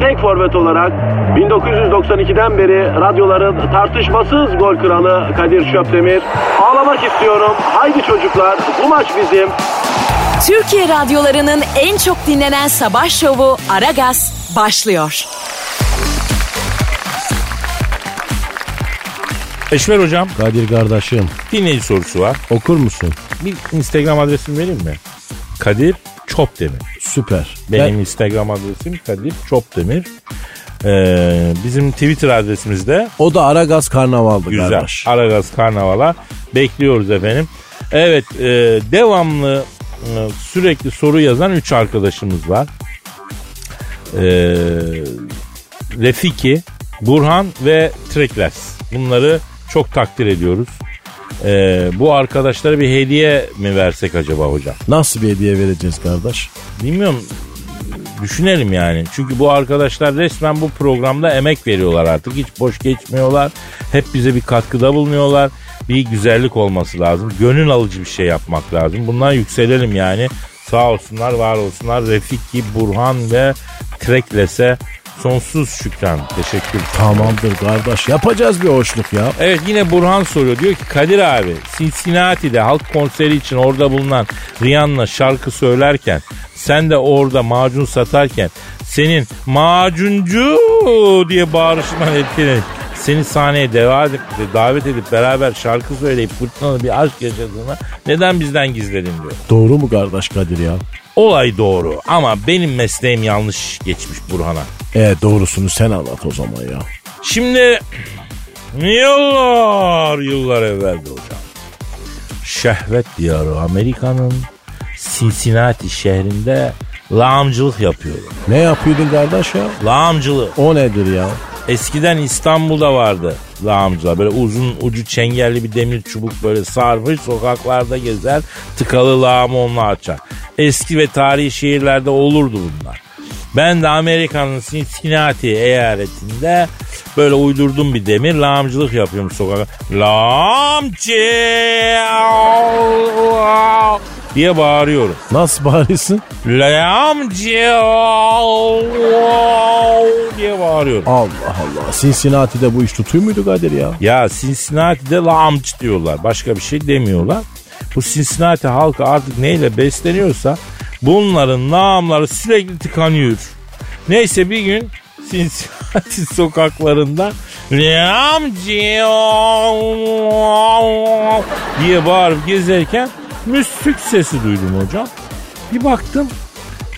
tek forvet olarak 1992'den beri radyoların tartışmasız gol kralı Kadir Şöpdemir. Ağlamak istiyorum. Haydi çocuklar bu maç bizim. Türkiye radyolarının en çok dinlenen sabah şovu Aragaz başlıyor. Eşver hocam Kadir kardeşim dinleyici sorusu var. okur musun? Bir Instagram adresimi vereyim mi? Kadir Çopdemir. Süper. Benim Ben- Instagram adresim Kadir Çopdemir. Ee, bizim Twitter adresimiz de o da Aragaz Karnaval'dı güzel. kardeş. Aragaz Karnaval'a bekliyoruz efendim. Evet e, devamlı e, sürekli soru yazan 3 arkadaşımız var. Ee, Refiki, Burhan ve Trekles. Bunları çok takdir ediyoruz. Ee, bu arkadaşlara bir hediye mi versek acaba hocam? Nasıl bir hediye vereceğiz kardeş? Bilmiyorum düşünelim yani. Çünkü bu arkadaşlar resmen bu programda emek veriyorlar artık. Hiç boş geçmiyorlar. Hep bize bir katkıda bulunuyorlar. Bir güzellik olması lazım. Gönül alıcı bir şey yapmak lazım. Bundan yükselelim yani. Sağ olsunlar, var olsunlar. Refiki, Burhan ve Trekles'e sonsuz şükran. Teşekkür. Tamamdır kardeş yapacağız bir hoşluk ya. Evet yine Burhan soruyor. Diyor ki Kadir abi Cincinnati'de halk konseri için orada bulunan Rihanna şarkı söylerken sen de orada macun satarken senin macuncu diye bağırışman etkilenip seni sahneye davet, davet edip beraber şarkı söyleyip fırtınalı bir aşk yaşadığına neden bizden gizledin diyor. Doğru mu kardeş Kadir ya? Olay doğru ama benim mesleğim yanlış geçmiş Burhan'a. E doğrusunu sen anlat o zaman ya. Şimdi yıllar yıllar evveldi hocam. Şehvet diyarı Amerika'nın Cincinnati şehrinde lağımcılık yapıyorum. Ne yapıyordun kardeş ya? Lağımcılık. O nedir ya? Eskiden İstanbul'da vardı lağımcılar. Böyle uzun ucu çengelli bir demir çubuk böyle sarmış sokaklarda gezer tıkalı lağımı onunla açar. Eski ve tarihi şehirlerde olurdu bunlar. Ben de Amerika'nın Cincinnati eyaletinde böyle uydurdum bir demir lağımcılık yapıyorum sokakta. Lağımcı diye bağırıyorum. Nasıl bağırıyorsun? Lağımcı diye bağırıyorum. Allah Allah. Cincinnati'de bu iş tutuyor muydu Kadir ya? Ya Cincinnati'de lağımcı diyorlar. Başka bir şey demiyorlar. Bu Cincinnati halkı artık neyle besleniyorsa bunların lağımları sürekli tıkanıyor. Neyse bir gün Cincinnati sokaklarında lağımcı diye bağırıp gezerken müzik sesi duydum hocam. Bir baktım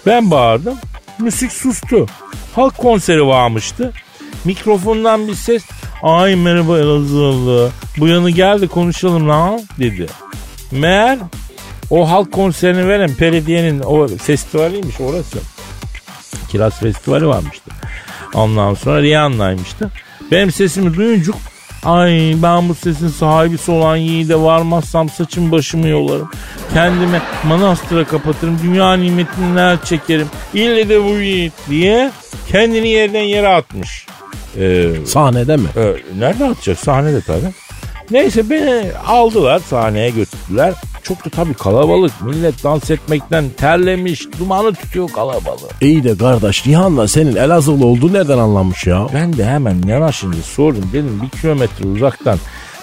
ben bağırdım. Müzik sustu. Halk konseri varmıştı. Mikrofondan bir ses ay merhaba Elazığlı bu yanı geldi konuşalım lan dedi. Meğer o halk konserini veren belediyenin o festivaliymiş orası. Kiraz festivali varmıştı. Ondan sonra Rihanna'ymıştı. Benim sesimi duyunca Ay ben bu sesin sahibisi olan yiğide varmazsam saçım başımı yolarım. Kendime manastıra kapatırım. Dünya nimetini neler çekerim. İlle de bu yiğit diye kendini yerden yere atmış. Ee, Sahnede mi? e, nerede atacak? Sahnede tabii. Neyse beni aldılar sahneye götürdüler. Çok da tabii kalabalık. Millet dans etmekten terlemiş. Dumanı tutuyor kalabalık. İyi de kardeş Rihanna senin Elazığlı olduğu nereden anlamış ya? Ben de hemen yanaşınca sordum. Dedim bir kilometre uzaktan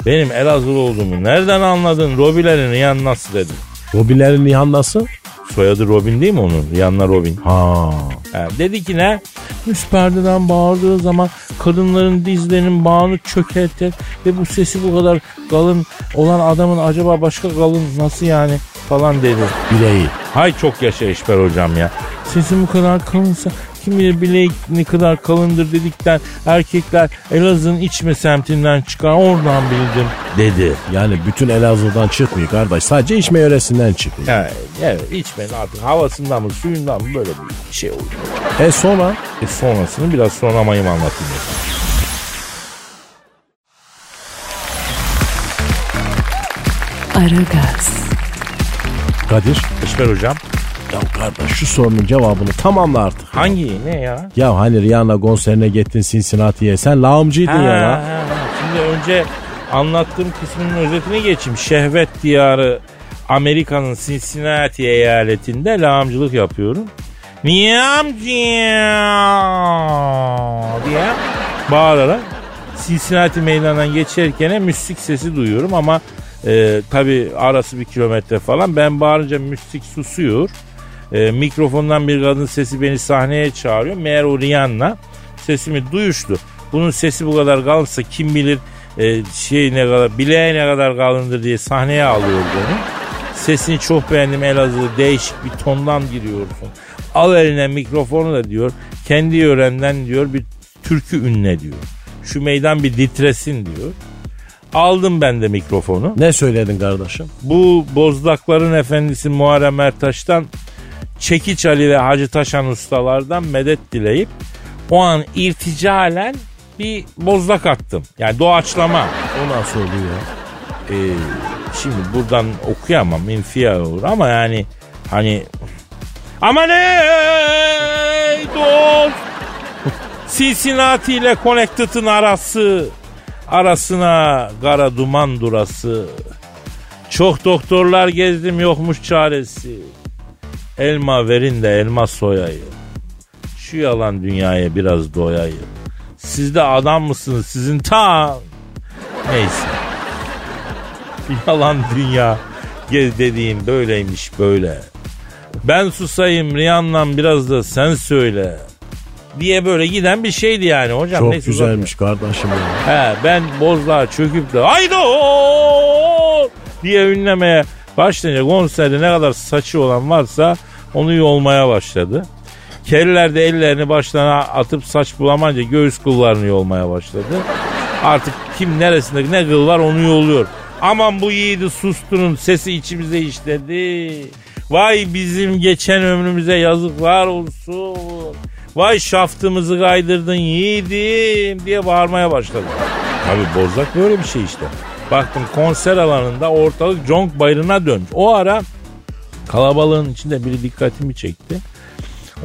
benim Elazığlı olduğumu nereden anladın? Robilerin Rihanna'sı dedim. Robilerin Rihanna'sı? Soyadı Robin değil mi onun? Rihanna Robin. Ha. Ha, dedi ki ne? Üst perdeden bağırdığı zaman kadınların dizlerinin bağını çökertir ve bu sesi bu kadar kalın olan adamın acaba başka kalın nasıl yani falan dedi. Bileği. Hay çok yaşa Eşber hocam ya. Sesim bu kadar kalınsa kim bilir bilek ne kadar kalındır dedikten erkekler Elazığ'ın içme semtinden çıkar oradan bildim dedi. Yani bütün Elazığ'dan çıkmıyor kardeş. Sadece içme yöresinden çıkıyor. Yani, evet içmenin artık havasından mı suyundan mı böyle bir şey oluyor. E sonra? E sonrasını biraz sonra mayım anlatayım. efendim. Aragaz, Kadir. Eşber hocam. Ya kardeş şu sorunun cevabını tamamla artık. Hangi ne ya? Ya hani Rihanna konserine gittin Cincinnati'ye. Sen lağımcıydın Ha, ya ha. Şimdi önce anlattığım kısmının özetine geçeyim. Şehvet diyarı Amerika'nın Cincinnati eyaletinde lağımcılık yapıyorum. Niyamcı diye bağırarak Cincinnati meydanından geçerken müzik sesi duyuyorum ama e, tabi arası bir kilometre falan. Ben bağırınca müzik susuyor. E, mikrofondan bir kadın sesi beni sahneye çağırıyor. Meğer o Rihanna sesimi duyuştu. Bunun sesi bu kadar kalınsa kim bilir e, şey ne kadar bileğe ne kadar kalındır diye sahneye alıyor beni. Sesini çok beğendim Elazığ değişik bir tondan giriyorsun. Al eline mikrofonu da diyor. Kendi yörenden diyor bir türkü ünle diyor. Şu meydan bir ditresin diyor. Aldım ben de mikrofonu. Ne söyledin kardeşim? Bu bozdakların efendisi Muharrem Ertaş'tan Çekiç Ali ve Hacı Taşan ustalardan medet dileyip o an irticalen bir bozdak attım. Yani doğaçlama. O nasıl oluyor? Ee, şimdi buradan okuyamam infial olur ama yani hani ama ne dost Cincinnati ile Connecticut'ın arası arasına kara duman durası çok doktorlar gezdim yokmuş çaresi elma verin de elma soyayım şu yalan dünyaya biraz doyayım siz de adam mısınız sizin tam neyse Yalan dünya gez dediğim böyleymiş böyle. Ben susayım Rihanna'm biraz da sen söyle. Diye böyle giden bir şeydi yani hocam. Çok Neyse, güzelmiş kardeşim ya. He, ben bozluğa çöküp de haydi diye ünlemeye başlayınca konserde ne kadar saçı olan varsa onu yolmaya başladı. Keriler de ellerini başlarına atıp saç bulamayınca göğüs kıllarını yolmaya başladı. Artık kim neresinde ne kıl var onu yolluyor. Aman bu yiğidi susturun sesi içimize işledi. Vay bizim geçen ömrümüze yazıklar olsun. Vay şaftımızı kaydırdın yiğidim diye bağırmaya başladı. Tabi bozlak böyle bir şey işte. Baktım konser alanında ortalık conk bayrına dönmüş. O ara kalabalığın içinde biri dikkatimi çekti.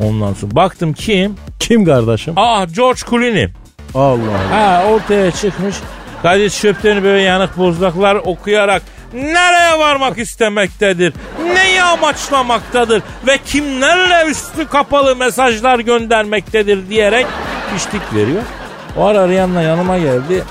Ondan sonra baktım kim? Kim kardeşim? Ah George Clooney. Allah Allah. Ha ortaya çıkmış. Kadir Şöpten'i böyle yanık bozlaklar okuyarak nereye varmak istemektedir? Neyi amaçlamaktadır? Ve kimlerle üstü kapalı mesajlar göndermektedir diyerek piştik veriyor. O ara Rihanna yanıma geldi.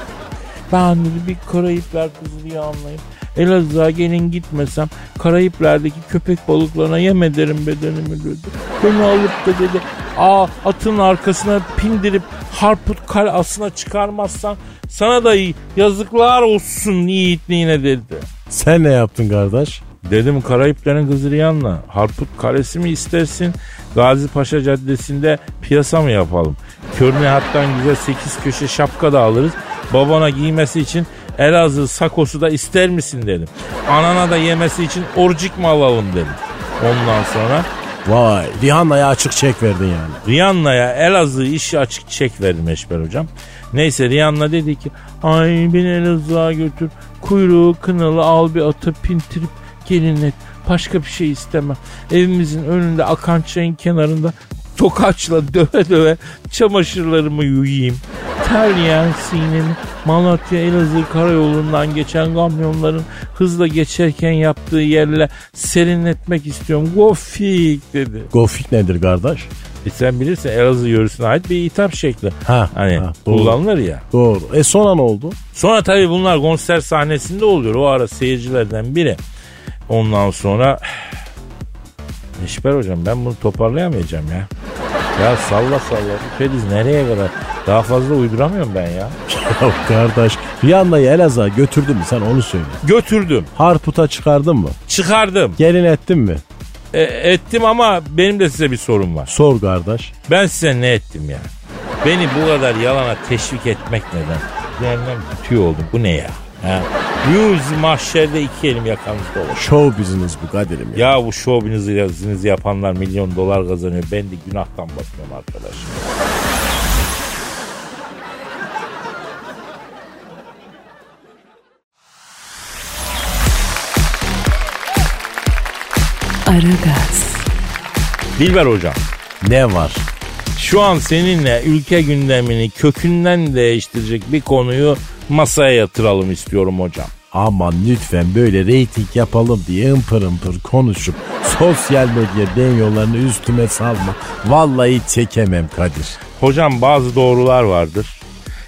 Ben dedi bir Karayipler kızı diye anlayayım. Elazığ'a gelin gitmesem Karayipler'deki köpek balıklarına yem ederim bedenimi dedi. Beni alıp da dedi aa atın arkasına pindirip Harput kalasına çıkarmazsan sana da yazıklar olsun yiğitliğine dedi. Sen ne yaptın kardeş? Dedim Karayiplerin kızı Rihanna Harput Kalesi mi istersin Gazi Paşa Caddesi'nde piyasa mı yapalım? Körne hattan güzel 8 köşe şapka da alırız. Babana giymesi için Elazığ sakosu da ister misin dedim. Anana da yemesi için orcik mi alalım dedim. Ondan sonra Vay Rihanna'ya açık çek verdin yani. Rihanna'ya Elazığ işi açık çek verdim Eşber hocam. Neyse Rihanna dedi ki ay beni Elazığ'a götür kuyruğu kınalı al bir atı pintirip gelin et. Başka bir şey istemem. Evimizin önünde akan çayın kenarında tokaçla döve döve çamaşırlarımı yuyayım. Terleyen sinemi Malatya Elazığ karayolundan geçen kamyonların hızla geçerken yaptığı yerle serinletmek istiyorum. Gofik dedi. Gofik nedir kardeş? E sen bilirsin Elazığ yöresine ait bir hitap şekli. Ha, Hani ha, doğru. kullanılır ya. Doğru. E sonra ne oldu? Sonra tabii bunlar konser sahnesinde oluyor. O ara seyircilerden biri. Ondan sonra Neşber hocam ben bunu toparlayamayacağım ya. Ya salla salla. Bu Fediz nereye kadar? Daha fazla uyduramıyorum ben ya. Ya kardeş Rihanna'yı Elazığ'a götürdün mü sen onu söyle. Götürdüm. Harput'a çıkardın mı? Çıkardım. Gelin ettin mi? E, ettim ama benim de size bir sorum var. Sor kardeş. Ben size ne ettim ya? Beni bu kadar yalana teşvik etmek neden? Cehennem tutuyor oldum. Bu ne ya? Ha? Yüz mahşerde iki elim yakanızda olur. Show business bu Kadir'im ya. Ya bu show business'ı yapanlar milyon dolar kazanıyor. Ben de günahtan bakıyorum arkadaş. Aragaz, Dilber hocam. Ne var? Şu an seninle ülke gündemini kökünden değiştirecek bir konuyu masaya yatıralım istiyorum hocam. Aman lütfen böyle reyting yapalım diye ımpır ımpır konuşup sosyal medya den yollarını üstüme salma. Vallahi çekemem Kadir. Hocam bazı doğrular vardır.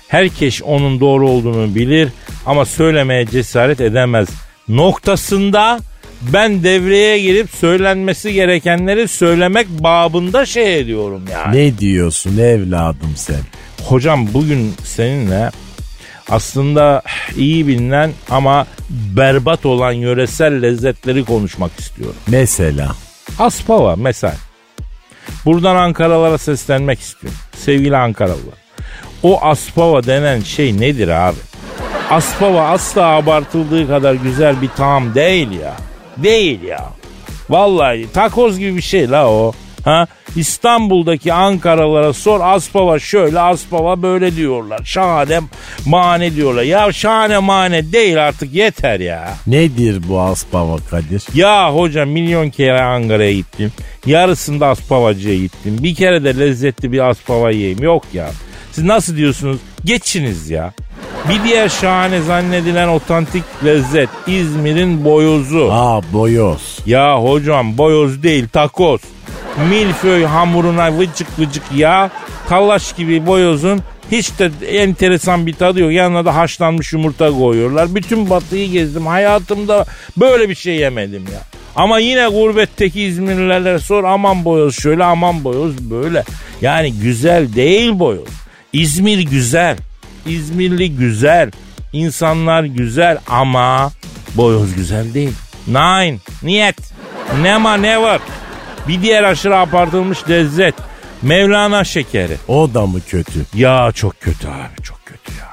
Herkes onun doğru olduğunu bilir ama söylemeye cesaret edemez. Noktasında ben devreye girip söylenmesi gerekenleri söylemek babında şey ediyorum yani. Ne diyorsun evladım sen? Hocam bugün seninle aslında iyi bilinen ama berbat olan yöresel lezzetleri konuşmak istiyorum. Mesela Aspava mesela. Buradan Ankaralara seslenmek istiyorum. Sevgili Ankaralılar. O Aspava denen şey nedir abi? Aspava asla abartıldığı kadar güzel bir tam değil ya. Değil ya. Vallahi takoz gibi bir şey la o. Ha? İstanbul'daki Ankaralılara sor Aspava şöyle Aspava böyle diyorlar. Şahane mane diyorlar. Ya şahane mane değil artık yeter ya. nedir bu Aspava Kadir? Ya hocam milyon kere Ankara'ya gittim. Yarısında Aspavacı'ya gittim. Bir kere de lezzetli bir Aspava yiyeyim. Yok ya. Siz nasıl diyorsunuz? Geçiniz ya. Bir diğer şahane zannedilen otantik lezzet İzmir'in boyozu. Aa boyoz. Ya hocam boyoz değil takoz. Milföy hamuruna vıcık vıcık yağ. Talaş gibi boyozun hiç de enteresan bir tadı yok. Yanına da haşlanmış yumurta koyuyorlar. Bütün batıyı gezdim. Hayatımda böyle bir şey yemedim ya. Ama yine gurbetteki İzmirlilere sor aman boyoz şöyle aman boyoz böyle. Yani güzel değil boyoz. İzmir güzel. İzmirli güzel. İnsanlar güzel ama boyoz güzel değil. Nine. Niyet. Nema never. Bir diğer aşırı abartılmış lezzet. Mevlana şekeri. O da mı kötü? Ya çok kötü abi çok kötü ya.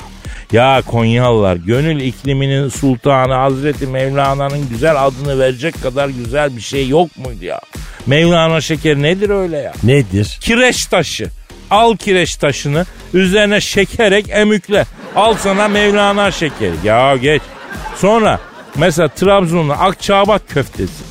Ya Konyalılar gönül ikliminin sultanı Hazreti Mevlana'nın güzel adını verecek kadar güzel bir şey yok muydu ya? Mevlana şekeri nedir öyle ya? Nedir? Kireç taşı. Al kireç taşını üzerine şekerek emükle. Al sana Mevlana şekeri. Ya geç. Sonra mesela Trabzon'un Akçabat köftesi.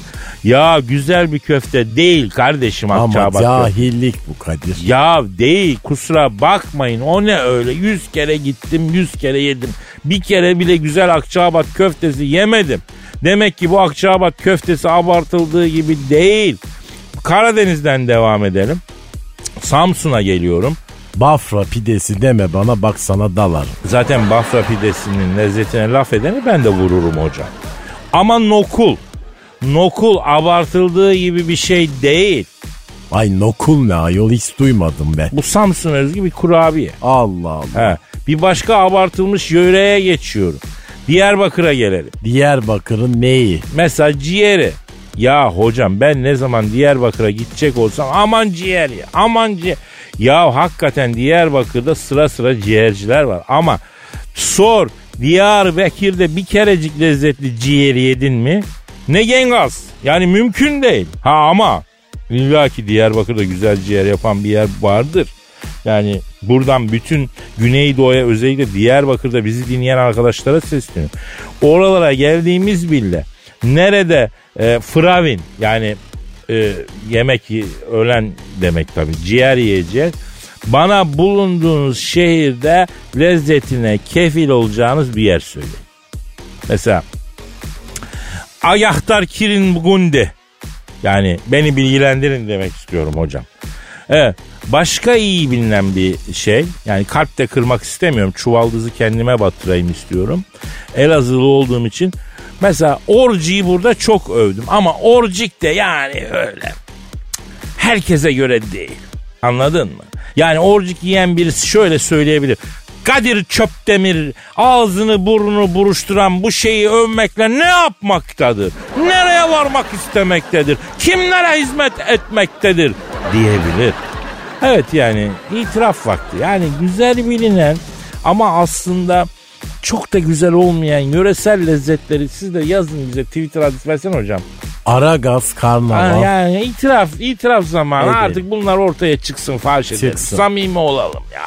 Ya güzel bir köfte değil kardeşim Ama Akçabat cahillik bu Kadir. Ya değil kusura bakmayın o ne öyle yüz kere gittim yüz kere yedim. Bir kere bile güzel Akçabat köftesi yemedim. Demek ki bu Akçabat köftesi abartıldığı gibi değil. Karadeniz'den devam edelim. Samsun'a geliyorum. Bafra pidesi deme bana bak sana dalarım. Zaten Bafra pidesinin lezzetine laf edeni ben de vururum hocam. Ama nokul. Nokul abartıldığı gibi bir şey değil. Ay nokul ne ayol hiç duymadım ben. Bu Samsun özgü bir kurabiye. Allah Allah. He. Bir başka abartılmış yöreye geçiyorum. Diyarbakır'a gelelim. Diyarbakır'ın neyi? Mesela ciğeri. Ya hocam ben ne zaman Diyarbakır'a gidecek olsam aman ciğer ya aman ciğer. Ya hakikaten Diyarbakır'da sıra sıra ciğerciler var ama sor Diyarbakır'da bir kerecik lezzetli ciğeri yedin mi? Ne gengaz. Yani mümkün değil. Ha ama illa ki Diyarbakır'da güzel ciğer yapan bir yer vardır. Yani buradan bütün Güneydoğu'ya özellikle Diyarbakır'da bizi dinleyen arkadaşlara sesleniyorum. Oralara geldiğimiz bile nerede e, fravin yani e, yemek ölen demek tabii ciğer yiyeceğiz. Bana bulunduğunuz şehirde lezzetine kefil olacağınız bir yer söyleyin. Mesela Ayaktar Kirin Gundi. Yani beni bilgilendirin demek istiyorum hocam. Evet. Başka iyi bilinen bir şey. Yani kalp de kırmak istemiyorum. Çuvaldızı kendime batırayım istiyorum. Elazığlı olduğum için. Mesela orciyi burada çok övdüm. Ama orcik de yani öyle. Herkese göre değil. Anladın mı? Yani orcik yiyen birisi şöyle söyleyebilir. Kadir Çöptemir ağzını burnunu buruşturan bu şeyi övmekle ne yapmaktadır? Nereye varmak istemektedir? Kimlere hizmet etmektedir? Diyebilir. Evet yani itiraf vakti. Yani güzel bilinen ama aslında çok da güzel olmayan yöresel lezzetleri siz de yazın bize Twitter adresi versene hocam. Aragaz Ha, karnaval. yani itiraf itiraf zamanı Edelim. artık bunlar ortaya çıksın faş edelim. Çıksın. Samimi olalım ya.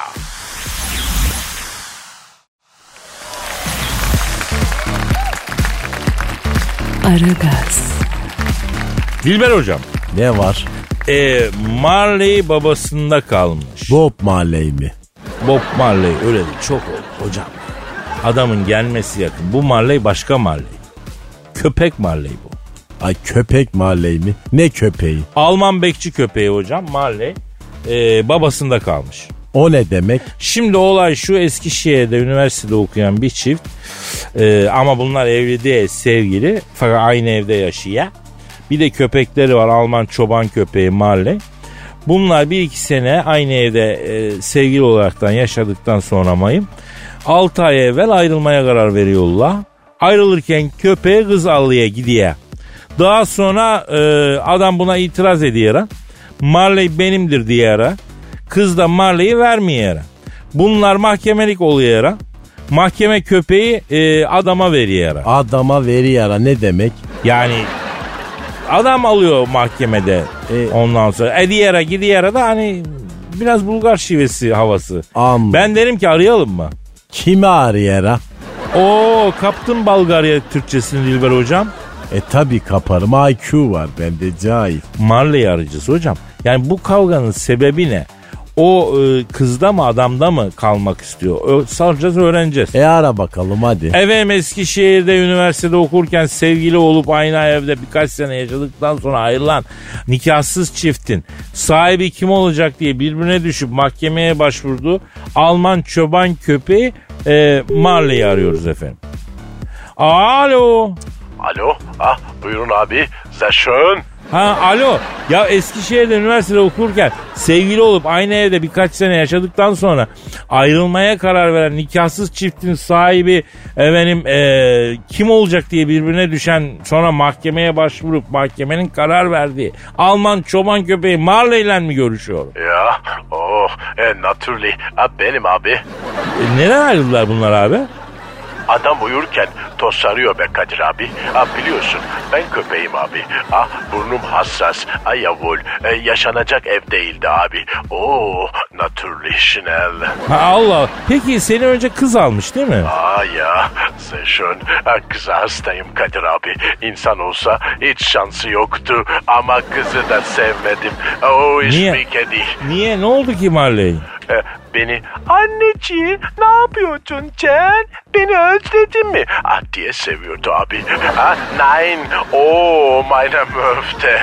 Aragaz, Dilber hocam. Ne var? E, Marley babasında kalmış. Bob Marley mi? Bob Marley öyle değil çok oldu hocam. Adamın gelmesi yakın. Bu Marley başka Marley. Köpek Marley bu. Ay köpek Marley mi? Ne köpeği? Alman bekçi köpeği hocam Marley. E, babasında kalmış. O ne demek? Şimdi olay şu Eskişehir'de üniversitede okuyan bir çift e, ama bunlar evli değil sevgili fakat aynı evde yaşıyor. Bir de köpekleri var Alman çoban köpeği Marley. Bunlar bir iki sene aynı evde e, sevgili olaraktan yaşadıktan sonra mayım 6 ay evvel ayrılmaya karar veriyorlar. Ayrılırken köpeği kız allıya gidiyor. Daha sonra e, adam buna itiraz ediyor. Marley benimdir diyor. Kız da Marley'i vermiyor. Bunlar mahkemelik oluyor. Mahkeme köpeği e, adama veriyor. Adama veri yara ne demek? Yani adam alıyor mahkemede E- ondan sonra. Ediyara gidiyara da hani biraz Bulgar şivesi havası. Anladım. Ben derim ki arayalım mı? Kimi arayara? Oo kaptın Bulgarya Türkçesini Dilber hocam. E tabi kaparım IQ var bende cahil. Marley arayacağız hocam. Yani bu kavganın sebebi ne? O e, kızda mı adamda mı kalmak istiyor? Ö- soracağız öğreneceğiz. E ara bakalım hadi. Efendim Eskişehir'de üniversitede okurken sevgili olup aynı evde birkaç sene yaşadıktan sonra ayrılan nikahsız çiftin sahibi kim olacak diye birbirine düşüp mahkemeye başvurdu. Alman çoban köpeği e, Marley'i arıyoruz efendim. Alo. Alo, ah buyurun abi, sehr schön. Ha alo. Ya Eskişehir'de üniversitede okurken sevgili olup aynı evde birkaç sene yaşadıktan sonra ayrılmaya karar veren nikahsız çiftin sahibi efendim eee, kim olacak diye birbirine düşen sonra mahkemeye başvurup mahkemenin karar verdiği Alman çoban köpeği Marley ile mi görüşüyor? Ya, oh, e, ah, benim abi. E, neden ayrıldılar bunlar abi? Adam uyurken tosarıyor be Kadir abi. Ah biliyorsun ben köpeğim abi. Ah burnum hassas. Ay yavul. E, yaşanacak ev değildi abi. Oo natürlich schnell. Ha Allah. Peki seni önce kız almış değil mi? Ah ya schön. Ah, kıza hastayım Kadir abi. İnsan olsa hiç şansı yoktu. Ama kızı da sevmedim. O iş Niye? bir kedi. Niye? Ne oldu ki Marley? E, beni anneciğim ne yapıyorsun sen? Beni özledin mi? Ah diye seviyordu abi. Ah nein. Oh meine Möfte.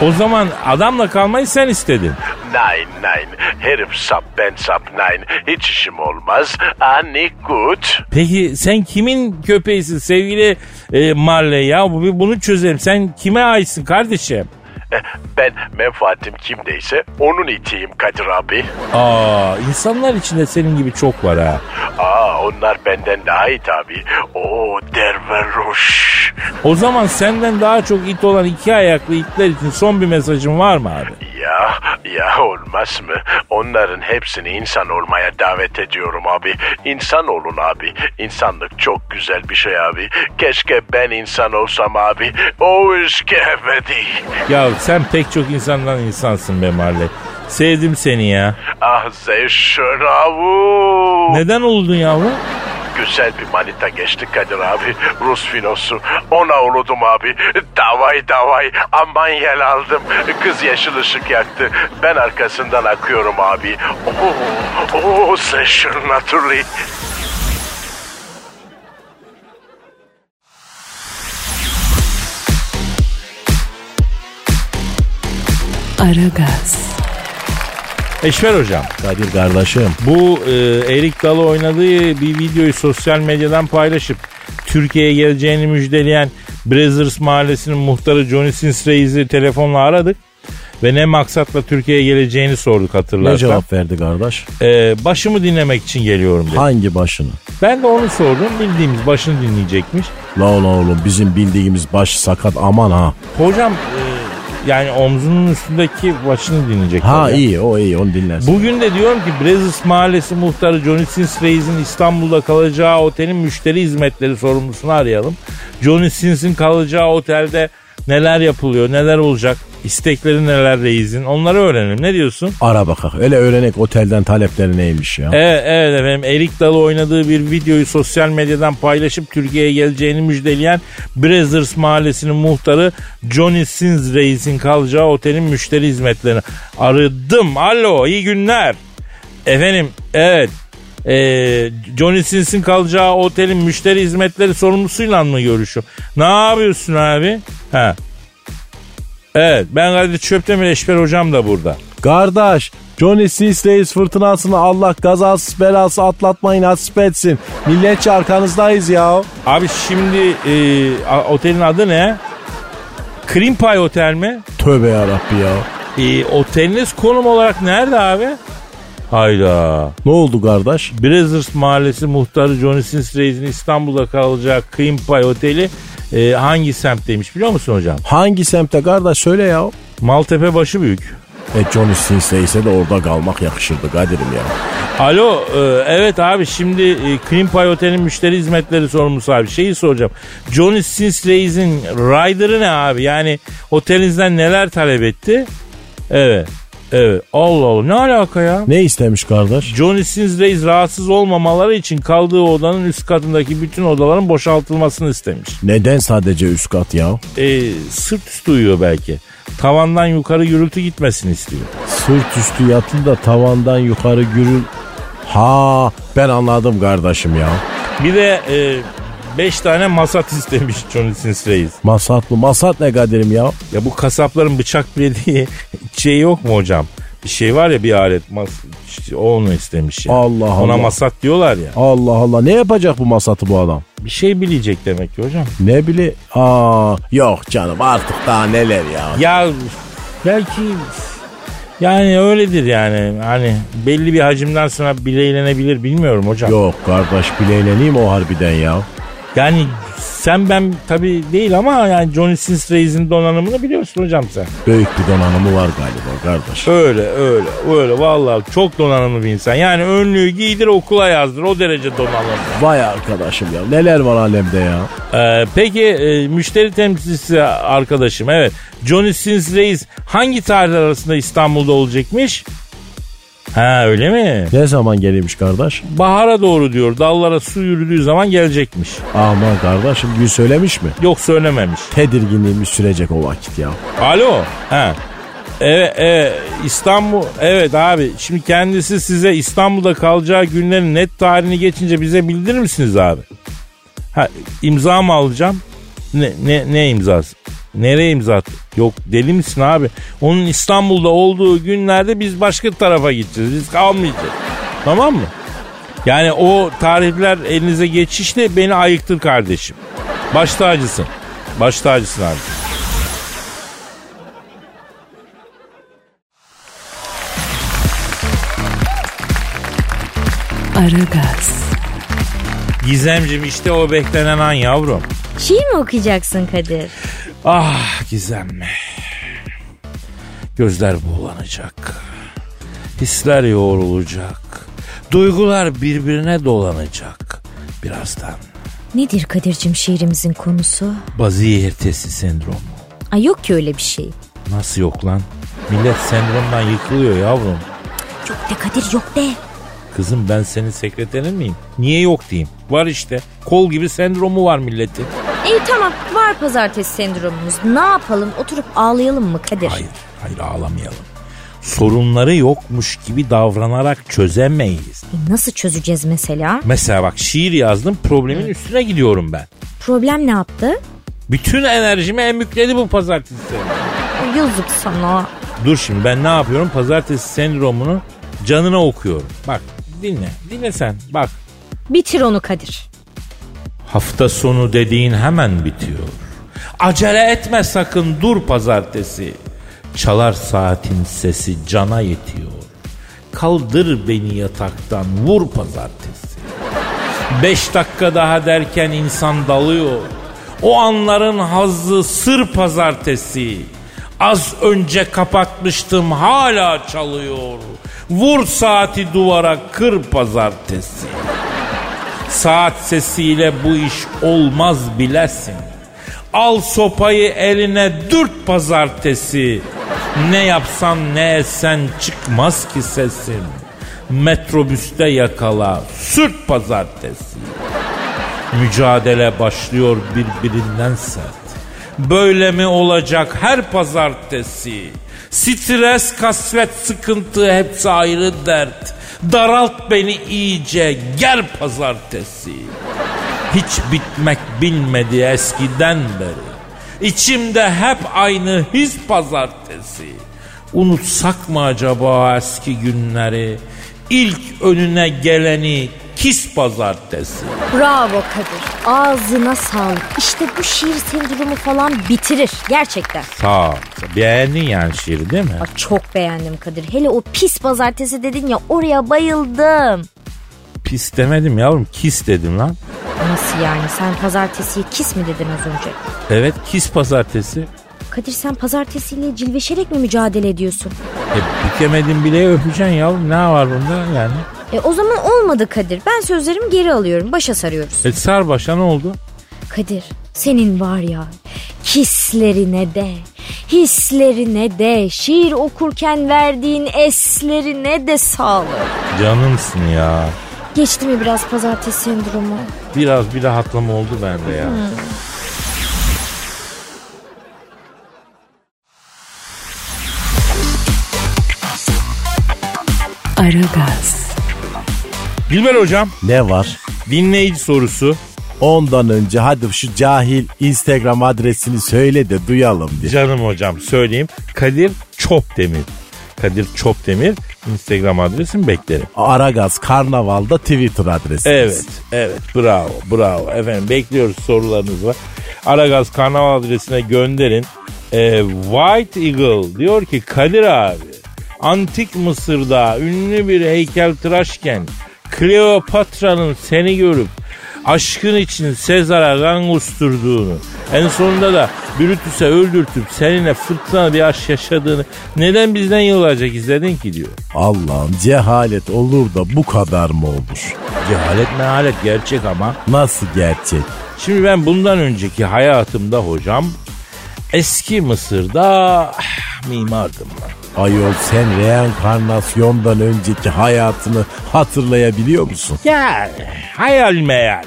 O zaman adamla kalmayı sen istedin. Nein nein. Herif sap ben sap nein. Hiç işim olmaz. Ah nicht gut. Peki sen kimin köpeğisin sevgili e, Marley ya? Bu- Bunu çözelim. Sen kime aitsin kardeşim? Ben menfaatim kimdeyse onun itiyim Kadir abi. Aa, insanlar içinde senin gibi çok var ha. Aa onlar benden daha iyi tabi. Oo derveruş. O zaman senden daha çok it olan iki ayaklı itler için son bir mesajın var mı abi? Ya ya olmaz mı? Onların hepsini insan olmaya davet ediyorum abi. İnsan olun abi. İnsanlık çok güzel bir şey abi. Keşke ben insan olsam abi. O işke ebedi. Ya sen pek çok insandan insansın be Marley. Sevdim seni ya. Ah sehr schön avu. Neden oldun yavrum? Güzel bir manita geçti Kadir abi. Rus finosu. Ona uludum abi. Davay davay. Aman yel aldım. Kız yeşil ışık yaktı. Ben arkasından akıyorum abi. Oo, oo, sehr schön Aragaz, Eşver hocam. Kadir kardeşim. Bu e, Erik Dalı oynadığı bir videoyu sosyal medyadan paylaşıp Türkiye'ye geleceğini müjdeleyen Brothers Mahallesi'nin muhtarı Johnny Sins Reis'i telefonla aradık. ve ne maksatla Türkiye'ye geleceğini sorduk Ne hatırlarsan. cevap verdi kardeş? Ee, başımı dinlemek için geliyorum dedi. Hangi başını? Ben de onu sordum. Bildiğimiz başını dinleyecekmiş. La oğlum bizim bildiğimiz baş sakat aman ha. Hocam e, yani omzunun üstündeki başını dinleyecek. Ha tabii. iyi o iyi onu dinlersin. Bugün de diyorum ki Brezis Mahallesi muhtarı Johnny Sins Reis'in İstanbul'da kalacağı otelin müşteri hizmetleri sorumlusunu arayalım. Johnny Sins'in kalacağı otelde neler yapılıyor, neler olacak, istekleri neler Reis'in onları öğrenelim. Ne diyorsun? Ara bakak öyle öğrenek otelden talepleri neymiş ya. Evet, evet efendim Erik Dalı oynadığı bir videoyu sosyal medyadan paylaşıp Türkiye'ye geleceğini müjdeleyen Brazzers Mahallesi'nin muhtarı Johnny Sins Reis'in kalacağı otelin müşteri hizmetlerini aradım. Alo iyi günler. Efendim evet ee, Johnny Sins'in kalacağı otelin müşteri hizmetleri sorumlusuyla mı görüşüyorum? Ne yapıyorsun abi? Ha. Evet ben Kadir Çöptemir Eşber hocam da burada. Kardeş Johnny Sins Reis fırtınasını Allah kazasız belası atlatmayı nasip etsin. Milletçi arkanızdayız ya. Abi şimdi e, otelin adı ne? Cream Pie Otel mi? Tövbe yarabbi ya. E, oteliniz konum olarak nerede abi? Hayda. Ne oldu kardeş? Brazzers Mahallesi muhtarı Johnny Sins Reis'in İstanbul'da kalacak Cream Pie Oteli e, hangi semtteymiş biliyor musun hocam? Hangi semtte kardeş söyle ya. Maltepe başı büyük. E Johnny Sins Reis'e de orada kalmak yakışırdı Kadir'im ya. Alo e, evet abi şimdi e, Cream Pie Otel'in müşteri hizmetleri sorumlusu abi şeyi soracağım. Johnny Sins Reis'in rider'ı ne abi? Yani otelinizden neler talep etti? Evet. Evet. Allah Allah ne alaka ya? Ne istemiş kardeş? Johnny Sins Reis rahatsız olmamaları için kaldığı odanın üst katındaki bütün odaların boşaltılmasını istemiş. Neden sadece üst kat ya? E, sırt üstü uyuyor belki. Tavandan yukarı gürültü gitmesini istiyor. Sırt üstü yatın da tavandan yukarı gürül... Ha ben anladım kardeşim ya. Bir de 5 tane masat istemiş Johnny Sins Reis. Masat mı? Masat ne Kadir'im ya? Ya bu kasapların bıçak bilediği şey yok mu hocam? Bir şey var ya bir alet mas o onu istemiş ya. Allah Ona Allah. masat diyorlar ya. Allah Allah ne yapacak bu masatı bu adam? Bir şey bilecek demek ki hocam. Ne bile... Aa yok canım artık daha neler ya. Ya belki yani öyledir yani. Hani belli bir hacimden sonra bileylenebilir bilmiyorum hocam. Yok kardeş bileyleneyim o harbiden ya. Yani sen ben tabi değil ama yani Johnny Sins Reis'in donanımını biliyorsun hocam sen. Büyük bir donanımı var galiba kardeş. Öyle öyle öyle vallahi çok donanımlı bir insan. Yani önlüğü giydir okula yazdır o derece donanımlı. Vay arkadaşım ya neler var alemde ya. Ee, peki e, müşteri temsilcisi arkadaşım evet. Johnny Sins Reis hangi tarihler arasında İstanbul'da olacakmış? Ha öyle mi? Ne zaman gelmiş kardeş? Bahara doğru diyor. Dallara su yürüdüğü zaman gelecekmiş. Aman kardeşim gün söylemiş mi? Yok söylememiş. Tedirginliğimiz sürecek o vakit ya. Alo. Ha. Evet, evet İstanbul evet abi şimdi kendisi size İstanbul'da kalacağı günlerin net tarihini geçince bize bildirir misiniz abi? Ha imza mı alacağım? Ne ne ne imzası? Nereye imza at- Yok deli misin abi? Onun İstanbul'da olduğu günlerde biz başka tarafa gideceğiz. Biz kalmayacağız. Tamam mı? Yani o tarihler elinize geçişle beni ayıktır kardeşim. Baş tacısın. Baş tacısın abi. Aragaz, Gizemcim işte o beklenen an yavrum. Şiir mi okuyacaksın Kadir? Ah Gizem. Gözler buğulanacak. Hisler yoğrulacak. Duygular birbirine dolanacak. Birazdan Nedir Kadir'cim şiirimizin konusu? baziye ertesi sendromu. Ay yok ki öyle bir şey. Nasıl yok lan? Millet sendromdan yıkılıyor yavrum. Yok de Kadir yok de. Kızım ben senin sekreterin miyim? Niye yok diyeyim? Var işte. Kol gibi sendromu var milletin. İyi tamam var pazartesi sendromumuz. Ne yapalım oturup ağlayalım mı Kadir? Hayır, hayır ağlamayalım. Sorunları yokmuş gibi davranarak çözemeyiz. E, nasıl çözeceğiz mesela? Mesela bak şiir yazdım problemin üstüne gidiyorum ben. Problem ne yaptı? Bütün enerjimi emükledi bu pazartesi. Ay, Yazık sana. Dur şimdi ben ne yapıyorum? Pazartesi sendromunu canına okuyorum. Bak dinle. Dinle sen. Bak. Bitir onu Kadir. Hafta sonu dediğin hemen bitiyor. Acele etme sakın dur pazartesi. Çalar saatin sesi cana yetiyor. Kaldır beni yataktan vur pazartesi. Beş dakika daha derken insan dalıyor. O anların hazzı sır pazartesi. Az önce kapatmıştım hala çalıyor. Vur saati duvara kır pazartesi. Saat sesiyle bu iş olmaz bilesin. Al sopayı eline dürt pazartesi. Ne yapsan ne etsen çıkmaz ki sesin. Metrobüste yakala sürt pazartesi. Mücadele başlıyor birbirinden sert. Böyle mi olacak her pazartesi? Stres, kasvet, sıkıntı hepsi ayrı dert. Daralt beni iyice gel pazartesi. Hiç bitmek bilmedi eskiden beri. İçimde hep aynı his pazartesi. Unutsak mı acaba eski günleri? İlk önüne geleni kis pazartesi. Bravo Kadir. Ağzına sağlık. İşte bu şiir sendromu falan bitirir gerçekten. Sağ ol. Beğendin yani şiiri değil mi? Aa, çok beğendim Kadir. Hele o pis pazartesi dedin ya oraya bayıldım. Pis demedim yavrum kis dedim lan. Nasıl yani sen pazartesiye kis mi dedin az önce? Evet kis pazartesi. Kadir sen pazartesiyle cilveşerek mi mücadele ediyorsun? E, bükemedin bile öpeceksin yavrum ne var bunda yani? E o zaman olmadı Kadir. Ben sözlerimi geri alıyorum. Başa sarıyoruz. E sar başa ne oldu? Kadir senin var ya hislerine de hislerine de şiir okurken verdiğin eslerine de sağlık. Canımsın ya. Geçti mi biraz pazartesi sendromu? Biraz bir rahatlama oldu bende ya. Aragaz, Dilber hocam Ne var? dinleyici sorusu. Ondan önce hadi şu cahil Instagram adresini söyle de duyalım diye. Canım hocam söyleyeyim. Kadir Çopdemir. Kadir Çopdemir Instagram adresim beklerim. Aragaz Karnaval'da Twitter adresi. Evet, evet. Bravo, bravo. Efendim bekliyoruz sorularınızı. Aragaz Karnaval adresine gönderin. Ee, White Eagle diyor ki Kadir abi antik Mısır'da ünlü bir heykeltıraşken Kleopatra'nın seni görüp aşkın için Sezar'a kan kusturduğunu en sonunda da Brutus'e öldürtüp seninle fırtına bir aşk yaşadığını neden bizden yıllarca gizledin ki diyor. Allah'ım cehalet olur da bu kadar mı olur? Cehalet mehalet gerçek ama Nasıl gerçek? Şimdi ben bundan önceki hayatımda hocam eski Mısır'da ah, mimardım ben. Ayol sen reenkarnasyondan önceki hayatını hatırlayabiliyor musun? Yani hayal meyal.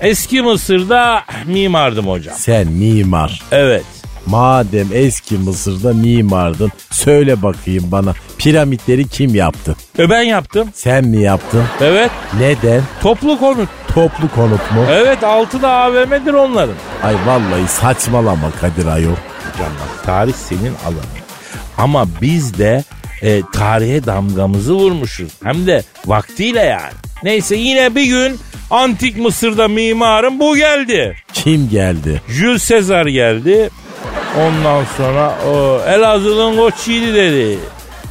Eski Mısır'da mimardım hocam. Sen mimar. Evet. Madem eski Mısır'da mimardın söyle bakayım bana piramitleri kim yaptı? E ben yaptım. Sen mi yaptın? Evet. Neden? Toplu konut. Toplu konut mu? Evet altı da AVM'dir onların. Ay vallahi saçmalama Kadir ayol. Hocam bak tarih senin alanın. Ama biz de e, tarihe damgamızı vurmuşuz. Hem de vaktiyle yani. Neyse yine bir gün antik Mısır'da mimarım bu geldi. Kim geldi? Jules Caesar geldi. Ondan sonra o Elazığ'ın koç yiğidi dedi.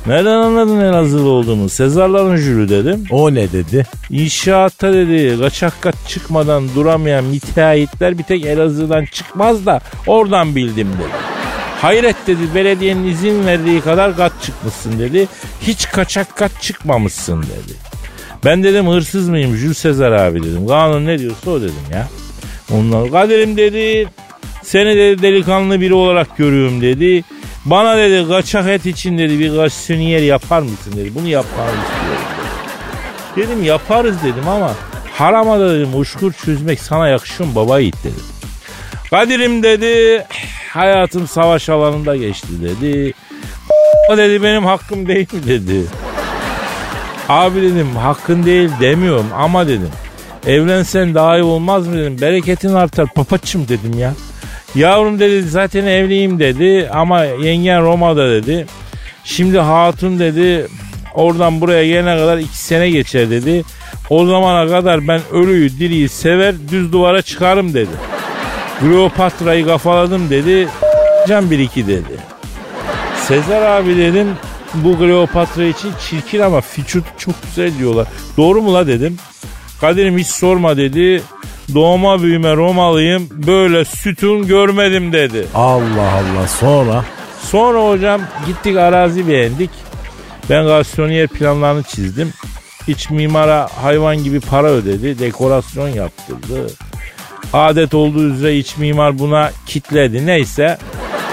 Nereden anladın Elazığlı olduğunu? Sezarların jülü dedim. O ne dedi? İnşaatta dedi kaçak kat çıkmadan duramayan müteahhitler bir tek Elazığ'dan çıkmaz da oradan bildim dedi. Hayret dedi belediyenin izin verdiği kadar kat çıkmışsın dedi. Hiç kaçak kat çıkmamışsın dedi. Ben dedim hırsız mıyım Jules Sezar abi dedim. Kanun ne diyorsa o dedim ya. Ondan Kadir'im dedi seni dedi delikanlı biri olarak görüyorum dedi. Bana dedi kaçak et için dedi bir garsoniyer yapar mısın dedi. Bunu yapmanı istiyorum dedi. Dedim yaparız dedim ama harama da dedim uçkur çözmek sana yakışıyor baba yiğit dedim. Kadir'im dedi hayatım savaş alanında geçti dedi. O dedi benim hakkım değil mi dedi. Abi dedim hakkın değil demiyorum ama dedim. Evlensen daha iyi olmaz mı dedim. Bereketin artar papaçım dedim ya. Yavrum dedi zaten evliyim dedi ama yengen Roma'da dedi. Şimdi hatun dedi oradan buraya gelene kadar iki sene geçer dedi. O zamana kadar ben ölüyü diriyi sever düz duvara çıkarım dedi. Kleopatra'yı kafaladım dedi. Can bir iki dedi. Sezar abi dedim bu Kleopatra için çirkin ama fiçutu çok güzel diyorlar. Doğru mu la dedim. Kadir'im hiç sorma dedi. Doğma büyüme Romalıyım böyle sütun görmedim dedi. Allah Allah sonra Sonra hocam gittik arazi beğendik. Ben garsoniyer planlarını çizdim. İç mimara hayvan gibi para ödedi. Dekorasyon yaptırdı. Adet olduğu üzere iç mimar buna kitledi. Neyse.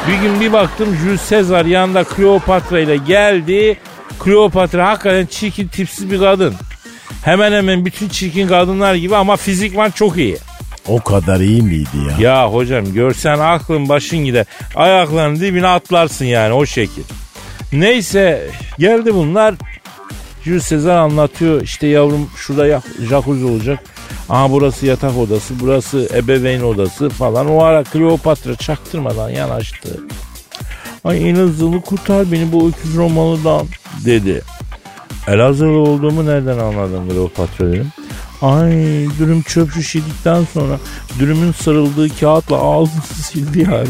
Bir gün bir baktım Jules Caesar yanında Kleopatra ile geldi. Kleopatra hakikaten çirkin tipsiz bir kadın. Hemen hemen bütün çirkin kadınlar gibi ama fizikman çok iyi. o kadar iyi miydi ya? Ya hocam görsen aklın başın gider. Ayaklarının dibine atlarsın yani o şekil. Neyse geldi bunlar. Jules Caesar anlatıyor. İşte yavrum şurada jacuzzi olacak. Aha burası yatak odası, burası ebeveyn odası falan. O ara Kleopatra çaktırmadan yanaştı. Ay Elazığlı kurtar beni bu öküz Romalı'dan dedi. Elazığlı olduğumu nereden anladın Kleopatra dedim. Ay dürüm çöp şiş yedikten sonra dürümün sarıldığı kağıtla ağzını sildiği halde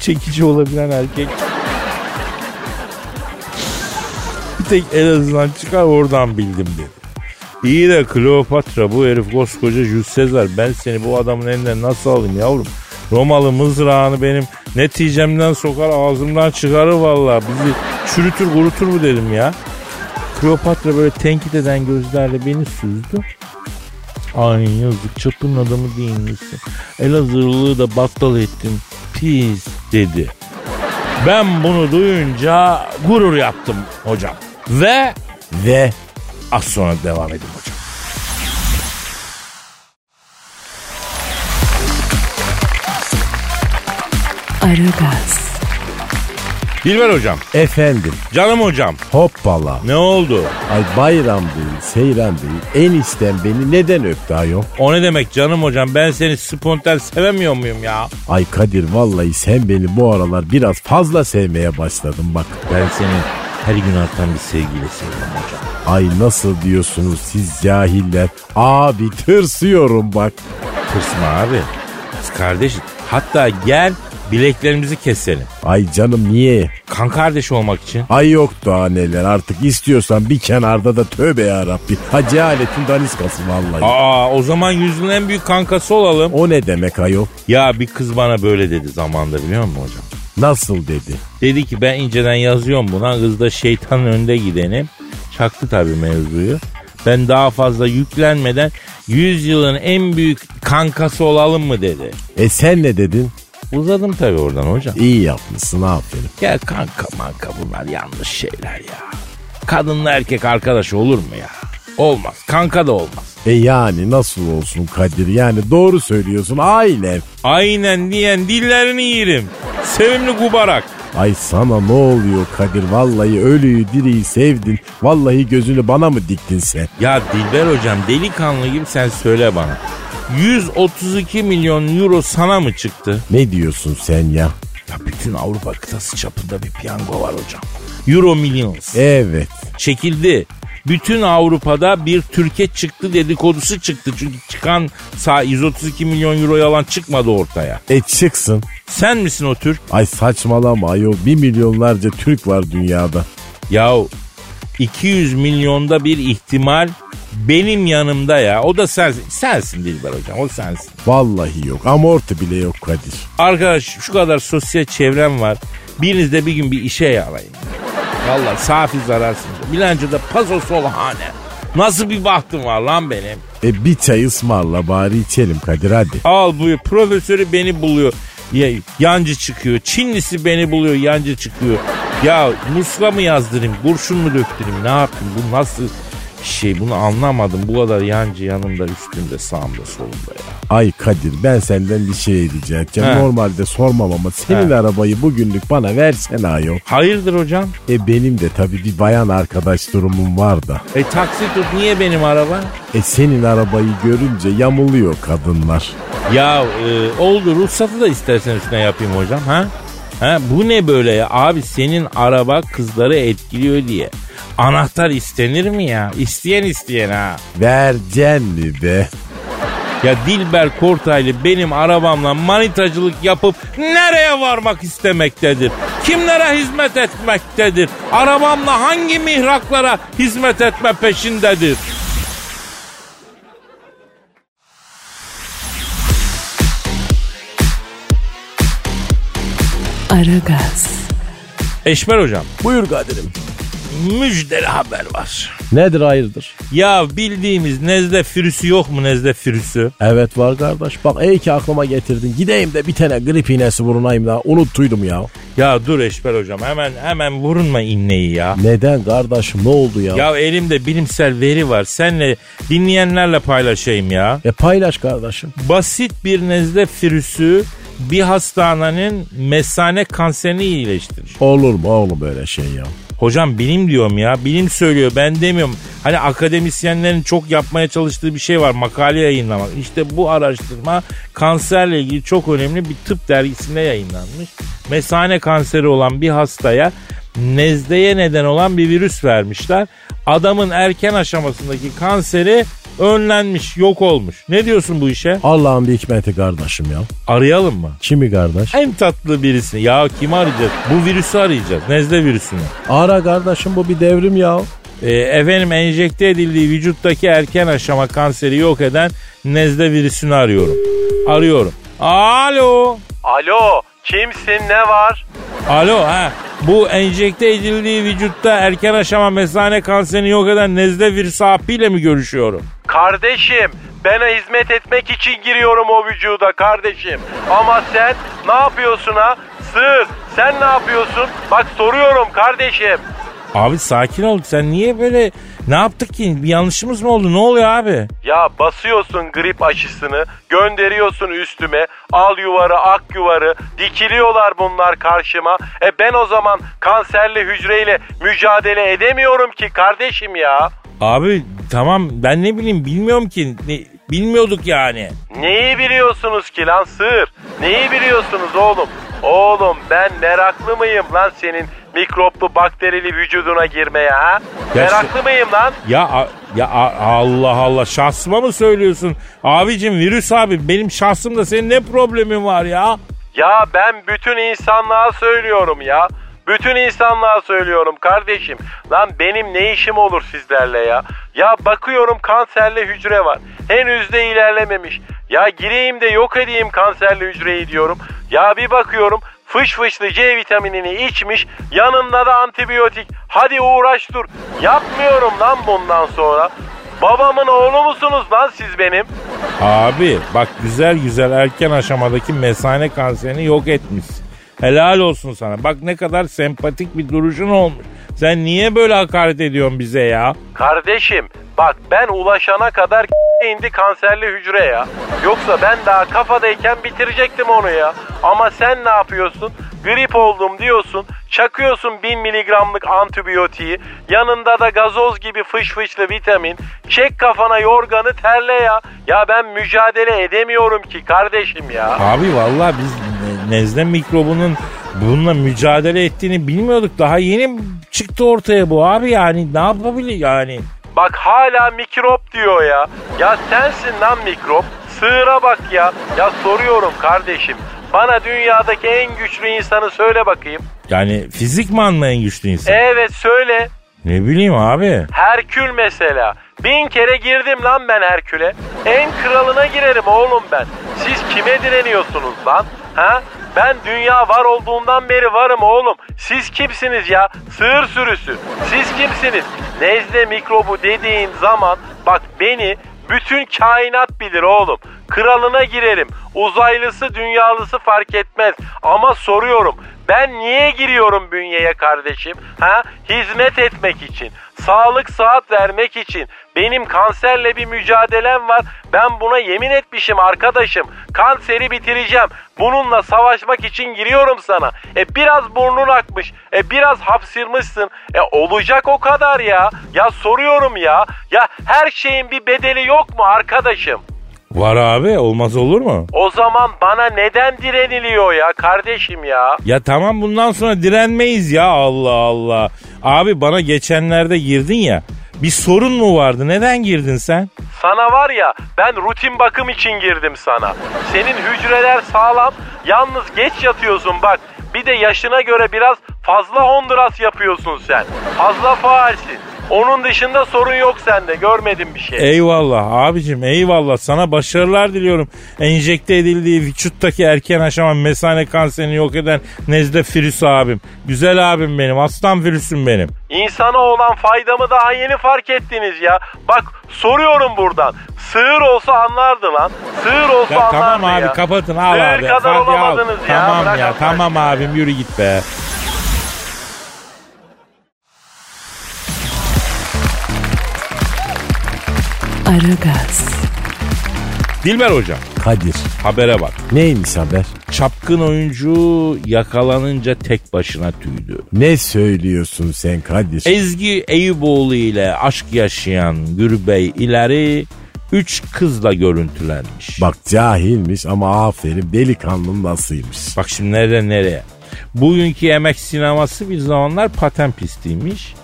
çekici olabilen erkek. Bir tek Elazığ'dan çıkar oradan bildim dedi. İyi de Kleopatra bu herif koskoca Jules Caesar ben seni bu adamın elinden nasıl alayım yavrum? Romalı mızrağını benim neticemden sokar ağzımdan çıkarır vallahi bizi çürütür kurutur mu dedim ya. Kleopatra böyle tenkit eden gözlerle beni süzdü. Ay yazık çapın adamı değil misin? Elazığlılığı da battal ettin. Pis dedi. Ben bunu duyunca gurur yaptım hocam. Ve Ve az sonra devam edin hocam. Aragaz, Dilber hocam. efendim Canım hocam. hoppala. Ne oldu? Ay bayram değil, seyran değil. Enişten beni neden öptü ayol? O ne demek canım hocam? Ben seni spontan sevemiyor muyum ya? Ay Kadir vallahi sen beni bu aralar biraz fazla sevmeye başladın bak. Ben seni her gün artan bir sevgiyle seviyorum hocam. Ay nasıl diyorsunuz siz cahiller? Abi tırsıyorum bak. Tırsma abi. Biz kardeşiz. Hatta gel bileklerimizi keselim. Ay canım niye? Kan kardeş olmak için. Ay yok daha neler artık istiyorsan bir kenarda da tövbe yarabbi. Ha cehaletin daniskası vallahi. Aa o zaman yüzünün en büyük kankası olalım. O ne demek ayol? Ya bir kız bana böyle dedi zamanda biliyor musun hocam? Nasıl dedi? Dedi ki ben inceden yazıyorum buna. Kız da şeytanın önde gidenim. Çaktı tabii mevzuyu. Ben daha fazla yüklenmeden 100 yılın en büyük kankası olalım mı dedi. E sen ne dedin? Uzadım tabii oradan hocam. İyi yapmışsın aferin. Ya kanka manka bunlar yanlış şeyler ya. Kadınla erkek arkadaş olur mu ya? Olmaz. Kanka da olmaz. E yani nasıl olsun Kadir? Yani doğru söylüyorsun ailem. Aynen diyen dillerini yerim. Sevimli kubarak. Ay sana ne oluyor Kadir? Vallahi ölüyü diriyi sevdin. Vallahi gözünü bana mı diktin sen? Ya Dilber hocam delikanlı gibi sen söyle bana. 132 milyon euro sana mı çıktı? Ne diyorsun sen ya? Ya bütün Avrupa kıtası çapında bir piyango var hocam. Euro Millions. Evet. Çekildi. Bütün Avrupa'da bir Türkiye çıktı dedikodusu çıktı. Çünkü çıkan sağ 132 milyon euro yalan çıkmadı ortaya. E çıksın. Sen misin o Türk? Ay saçmalama ayol. Bir milyonlarca Türk var dünyada. Yahu 200 milyonda bir ihtimal benim yanımda ya. O da sensin. Sensin Dilber hocam o sensin. Vallahi yok. Amorti bile yok Kadir. Arkadaş şu kadar sosyal çevrem var. Biriniz de bir gün bir işe yarayın. Valla safi zararsınız. Bilancıda paso solhane. Nasıl bir bahtım var lan benim. E bir çay ısmarla bari içelim Kadir hadi. Al buyur profesörü beni buluyor. Ya, yancı çıkıyor. Çinlisi beni buluyor yancı çıkıyor. Ya muska mı yazdırayım kurşun mu döktüreyim ne yapayım bu nasıl şey bunu anlamadım. Bu kadar yancı yanımda üstümde sağımda solumda ya. Ay Kadir ben senden bir şey diyeceğim. He. Normalde sormam ama senin He. arabayı bugünlük bana versene ayol. Hayırdır hocam? E benim de tabii bir bayan arkadaş durumum var da. E taksi tut niye benim araba? E senin arabayı görünce yamuluyor kadınlar. Ya e, oldu ruhsatı da istersen üstüne yapayım hocam ha? Ha bu ne böyle ya? Abi senin araba kızları etkiliyor diye. Anahtar istenir mi ya? İsteyen isteyen ha. Vercen mi be? Ya Dilber Kortaylı benim arabamla manitacılık yapıp nereye varmak istemektedir? Kimlere hizmet etmektedir? Arabamla hangi mihraklara hizmet etme peşindedir? Aragaz, Eşmer hocam Buyur Kadir'im. Müjdeli haber var. Nedir hayırdır? Ya bildiğimiz nezle virüsü yok mu nezle virüsü? Evet var kardeş. Bak iyi ki aklıma getirdin. Gideyim de bir tane grip iğnesi vurunayım da. Unuttuydum ya. Ya dur Eşber hocam hemen hemen vurunma inneyi ya. Neden kardeşim ne oldu ya? Ya elimde bilimsel veri var. Senle dinleyenlerle paylaşayım ya. E paylaş kardeşim. Basit bir nezle virüsü bir hastanenin mesane kanserini iyileştirir. Olur mu oğlum böyle şey ya? Hocam bilim diyorum ya. Bilim söylüyor ben demiyorum. Hani akademisyenlerin çok yapmaya çalıştığı bir şey var. Makale yayınlamak. İşte bu araştırma kanserle ilgili çok önemli bir tıp dergisinde yayınlanmış. Mesane kanseri olan bir hastaya nezleye neden olan bir virüs vermişler. Adamın erken aşamasındaki kanseri önlenmiş, yok olmuş. Ne diyorsun bu işe? Allah'ın bir hikmeti kardeşim ya. Arayalım mı? Kimi kardeş? En tatlı birisini. Ya kimi arayacağız? Bu virüsü arayacağız. Nezle virüsünü. Ara kardeşim bu bir devrim ya. Ee, efendim enjekte edildiği vücuttaki erken aşama kanseri yok eden nezle virüsünü arıyorum. Arıyorum. Alo. Alo kimsin ne var? Alo ha. Bu enjekte edildiği vücutta erken aşama mesane kanserini yok eden nezle virüsü hapıyla mi görüşüyorum? Kardeşim bana hizmet etmek için giriyorum o vücuda kardeşim. Ama sen ne yapıyorsun ha? Sığır sen ne yapıyorsun? Bak soruyorum kardeşim. Abi sakin ol. Sen niye böyle ne yaptık ki? Bir yanlışımız mı oldu? Ne oluyor abi? Ya basıyorsun grip aşısını, gönderiyorsun üstüme, al yuvarı, ak yuvarı, dikiliyorlar bunlar karşıma. E ben o zaman kanserli hücreyle mücadele edemiyorum ki kardeşim ya. Abi tamam ben ne bileyim bilmiyorum ki. Ne- bilmiyorduk yani. Neyi biliyorsunuz ki lan sığır? Neyi biliyorsunuz oğlum? Oğlum ben meraklı mıyım lan senin mikroplu bakterili vücuduna girmeye ha? Ya meraklı mıyım lan? Ya ya Allah Allah şahsıma mı söylüyorsun? Abicim virüs abi benim şahsımda senin ne problemin var ya? Ya ben bütün insanlığa söylüyorum ya. Bütün insanlığa söylüyorum kardeşim. Lan benim ne işim olur sizlerle ya? Ya bakıyorum kanserli hücre var. Henüz de ilerlememiş. Ya gireyim de yok edeyim kanserli hücreyi diyorum. Ya bir bakıyorum fış fışlı C vitaminini içmiş. Yanında da antibiyotik. Hadi uğraş dur. Yapmıyorum lan bundan sonra. Babamın oğlu musunuz lan siz benim? Abi bak güzel güzel erken aşamadaki mesane kanserini yok etmişsin. Helal olsun sana. Bak ne kadar sempatik bir duruşun olmuş. Sen niye böyle hakaret ediyorsun bize ya? Kardeşim bak ben ulaşana kadar indi kanserli hücre ya. Yoksa ben daha kafadayken bitirecektim onu ya. Ama sen ne yapıyorsun? Grip oldum diyorsun. Çakıyorsun 1000 miligramlık antibiyotiği. Yanında da gazoz gibi fış fışlı vitamin. Çek kafana yorganı terle ya. Ya ben mücadele edemiyorum ki kardeşim ya. Abi vallahi biz nezle mikrobunun bununla mücadele ettiğini bilmiyorduk. Daha yeni çıktı ortaya bu abi yani ne yapabilir yani? Bak hala mikrop diyor ya. Ya sensin lan mikrop. Sığıra bak ya. Ya soruyorum kardeşim. Bana dünyadaki en güçlü insanı söyle bakayım. Yani fizikman mı en güçlü insan? Evet söyle. Ne bileyim abi. Herkül mesela. Bin kere girdim lan ben Herkül'e. En kralına girerim oğlum ben. Siz kime direniyorsunuz lan? Ha? Ben dünya var olduğundan beri varım oğlum. Siz kimsiniz ya? Sığır sürüsü. Siz kimsiniz? Nezle mikrobu dediğin zaman bak beni bütün kainat bilir oğlum. Kralına girerim. Uzaylısı dünyalısı fark etmez. Ama soruyorum. Ben niye giriyorum bünyeye kardeşim? Ha? Hizmet etmek için. Sağlık saat vermek için. Benim kanserle bir mücadelem var. Ben buna yemin etmişim arkadaşım. Kanseri bitireceğim. Bununla savaşmak için giriyorum sana. E biraz burnun akmış. E biraz hapsırmışsın. E olacak o kadar ya. Ya soruyorum ya. Ya her şeyin bir bedeli yok mu arkadaşım? Var abi olmaz olur mu? O zaman bana neden direniliyor ya kardeşim ya? Ya tamam bundan sonra direnmeyiz ya Allah Allah. Abi bana geçenlerde girdin ya. Bir sorun mu vardı? Neden girdin sen? Sana var ya ben rutin bakım için girdim sana. Senin hücreler sağlam yalnız geç yatıyorsun bak. Bir de yaşına göre biraz fazla Honduras yapıyorsun sen. Fazla faalsin. Onun dışında sorun yok sende görmedim bir şey. Eyvallah abicim eyvallah sana başarılar diliyorum. Enjekte edildiği vücuttaki erken aşama mesane kanserini yok eden Nezle Firüs abim. Güzel abim benim aslan virüsüm benim. İnsana olan faydamı daha yeni fark ettiniz ya. Bak soruyorum buradan. Sığır olsa anlardı lan. Sığır olsa Ya, anlardı tamam abi ya. kapatın al Sığır abi. kadar Hadi al. olamadınız ya. Tamam Bırak ya Allah tamam abim yürü git be. Aragaz, Dilber hocam Kadir habere bak. neymiş haber? Çapkın oyuncu yakalanınca tek başına tüydü. Ne söylüyorsun sen Kadir? Ezgi Eyüboğlu ile aşk yaşayan Gürbey ileri üç kızla görüntülenmiş. Bak cahilmiş ama aferin delikanlı nasılmış. Bak şimdi nereden nereye? Bugünkü emek sineması bir zamanlar paten pistiymiş.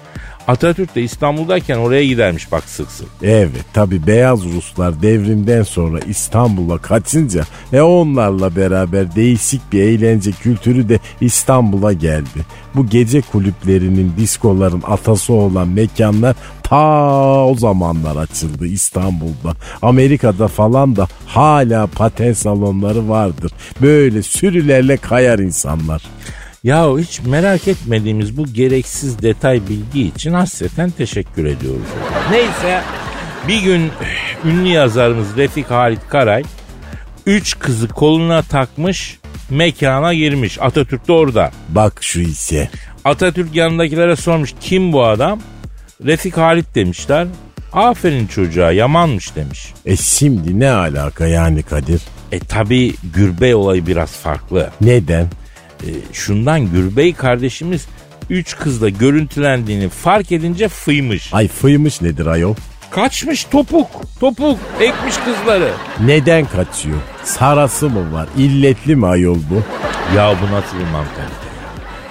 Atatürk de İstanbul'dayken oraya gidermiş bak sık sık. Evet tabi beyaz Ruslar devrimden sonra İstanbul'a kaçınca e onlarla beraber değişik bir eğlence kültürü de İstanbul'a geldi. Bu gece kulüplerinin, diskoların atası olan mekanlar ta o zamanlar açıldı İstanbul'da. Amerika'da falan da hala paten salonları vardır. Böyle sürülerle kayar insanlar. Ya hiç merak etmediğimiz bu gereksiz detay bilgi için hasreten teşekkür ediyoruz. Neyse bir gün ünlü yazarımız Refik Halit Karay üç kızı koluna takmış mekana girmiş. Atatürk de orada. Bak şu ise. Atatürk yanındakilere sormuş kim bu adam? Refik Halit demişler. Aferin çocuğa yamanmış demiş. E şimdi ne alaka yani Kadir? E tabi Gürbey olayı biraz farklı. Neden? E, şundan Gürbey kardeşimiz üç kızla görüntülendiğini fark edince fıymış. Ay fıymış nedir ayol? Kaçmış topuk topuk ekmiş kızları. Neden kaçıyor? Sarası mı var? İlletli mi ayol bu? Ya bu nasıl bir mantalite?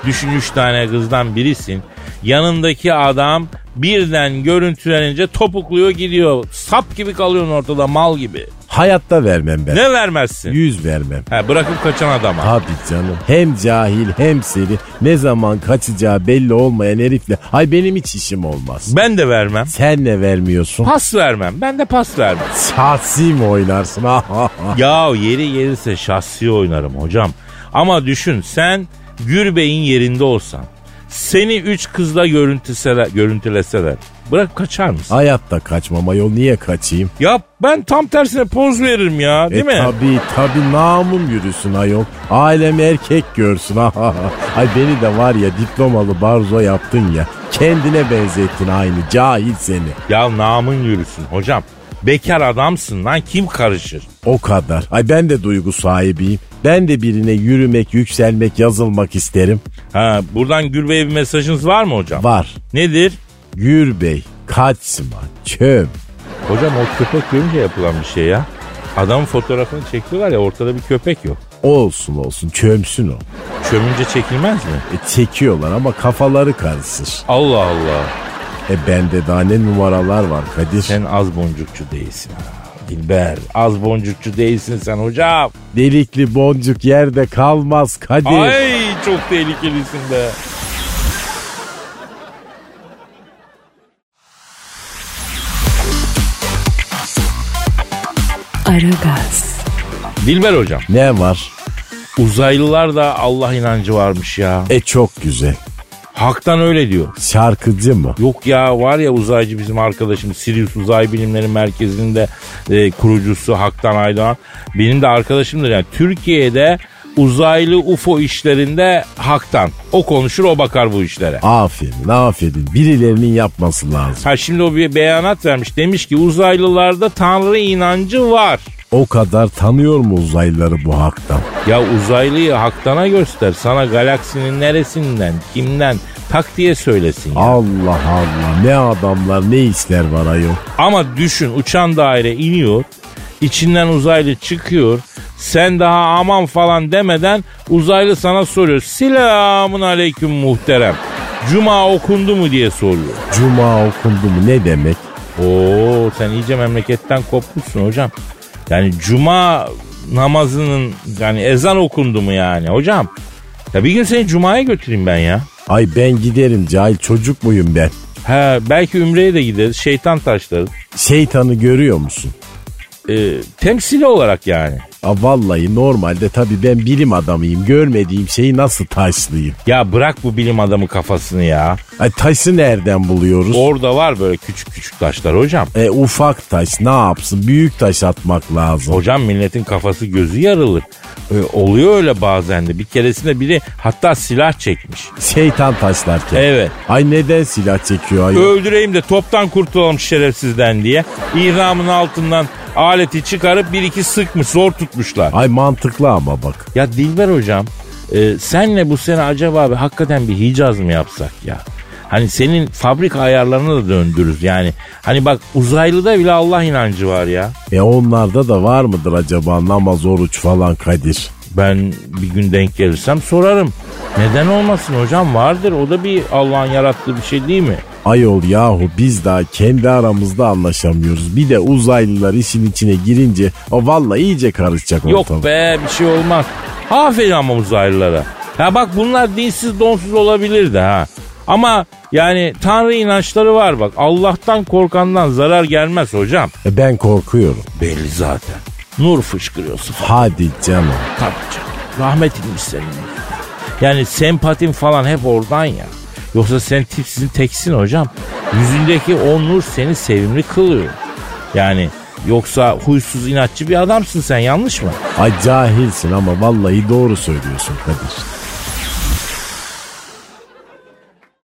Düşün üç tane kızdan birisin. Yanındaki adam birden görüntülenince topukluyor gidiyor. Sap gibi kalıyorsun ortada mal gibi. Hayatta vermem ben. Ne vermezsin? Yüz vermem. Ha, bırakıp kaçan adama. Tabii canım. Hem cahil hem seri. Ne zaman kaçacağı belli olmayan herifle. Ay benim hiç işim olmaz. Ben de vermem. Sen ne vermiyorsun? Pas vermem. Ben de pas vermem. Şahsi mi oynarsın? ya yeri gelirse şahsi oynarım hocam. Ama düşün sen Gürbey'in yerinde olsan. Seni üç kızla görüntüseler, görüntüleseler. Bırak kaçar mısın? Hayatta kaçmam ayol. Niye kaçayım? Ya ben tam tersine poz veririm ya değil e mi? tabi tabi namım yürüsün ayol. Ailem erkek görsün. Ay beni de var ya diplomalı barzo yaptın ya. Kendine benzettin aynı cahil seni. Ya namın yürüsün hocam. Bekar adamsın lan kim karışır? O kadar. Ay ben de duygu sahibiyim. Ben de birine yürümek, yükselmek, yazılmak isterim. Ha buradan Gürbey'e bir mesajınız var mı hocam? Var. Nedir? Gür Bey, kaçma, çöm. Hocam o köpek görünce yapılan bir şey ya. Adamın fotoğrafını çekiyorlar ya ortada bir köpek yok. Olsun olsun, çömsün o. Çömünce çekilmez mi? E, çekiyorlar ama kafaları karışır. Allah Allah. E bende daha ne numaralar var Kadir. Sen az boncukçu değilsin. Dilber az boncukçu değilsin sen hocam. Delikli boncuk yerde kalmaz Kadir. Ay çok tehlikelisin be. Aragaz, Dilber hocam Ne var? uzaylılar da Allah inancı varmış ya. E çok güzel. Haktan öyle diyor. Şarkıcı mı? Yok ya var ya uzaycı bizim arkadaşım Sirius Uzay Bilimleri Merkezi'nin de e, kurucusu Haktan Aydoğan. Benim de arkadaşımdır yani Türkiye'de uzaylı UFO işlerinde Haktan. O konuşur o bakar bu işlere. Aferin aferin. Birilerinin yapması lazım. Ha şimdi o bir beyanat vermiş. Demiş ki uzaylılarda tanrı inancı var. O kadar tanıyor mu uzaylıları bu haktan? Ya uzaylıyı Haktan'a göster. Sana galaksinin neresinden, kimden tak diye söylesin ya. Allah Allah ne adamlar ne işler var ayol. Ama düşün uçan daire iniyor. içinden uzaylı çıkıyor. Sen daha aman falan demeden uzaylı sana soruyor. Selamun aleyküm muhterem. Cuma okundu mu diye soruyor. Cuma okundu mu ne demek? Oo sen iyice memleketten kopmuşsun hocam. Yani cuma namazının yani ezan okundu mu yani hocam? Ya bir gün seni cumaya götüreyim ben ya. Ay ben giderim cahil çocuk muyum ben? He belki ümreye de gideriz şeytan taşlarız. Şeytanı görüyor musun? Ee, temsili olarak yani. Aa, vallahi normalde tabii ben bilim adamıyım. Görmediğim şeyi nasıl taşlayayım? Ya bırak bu bilim adamı kafasını ya. Ay taşı nereden buluyoruz? Orada var böyle küçük küçük taşlar hocam. E ufak taş ne yapsın? Büyük taş atmak lazım. Hocam milletin kafası gözü yarılır. Ee, oluyor öyle bazen de. Bir keresinde biri hatta silah çekmiş. Şeytan taşlarken. Evet. Ay neden silah çekiyor ay? Öldüreyim de toptan kurtulalım şerefsizden diye. İhramın altından aleti çıkarıp bir iki sıkmış zor tutmuşlar. Ay mantıklı ama bak. Ya Dilber hocam e, senle bu sene acaba abi hakikaten bir Hicaz mı yapsak ya? Hani senin fabrika ayarlarını da döndürürüz yani. Hani bak uzaylıda bile Allah inancı var ya. E onlarda da var mıdır acaba namaz, oruç falan Kadir? Ben bir gün denk gelirsem sorarım. Neden olmasın hocam vardır o da bir Allah'ın yarattığı bir şey değil mi? Ayol yahu biz daha kendi aramızda anlaşamıyoruz. Bir de uzaylılar işin içine girince o vallahi iyice karışacak ortalık. Yok be bir şey olmaz. Aferin ama uzaylılara. Ya bak bunlar dinsiz donsuz olabilirdi ha. Ama yani tanrı inançları var bak. Allah'tan korkandan zarar gelmez hocam. E ben korkuyorum. Belli zaten. Nur fışkırıyor sıfat. Hadi canım. Tabii canım. Rahmet inmiş senin. Yani sempatin falan hep oradan ya. Yoksa sen tipsizin teksin hocam. Yüzündeki o nur seni sevimli kılıyor. Yani yoksa huysuz inatçı bir adamsın sen yanlış mı? Ay cahilsin ama vallahi doğru söylüyorsun Kadir.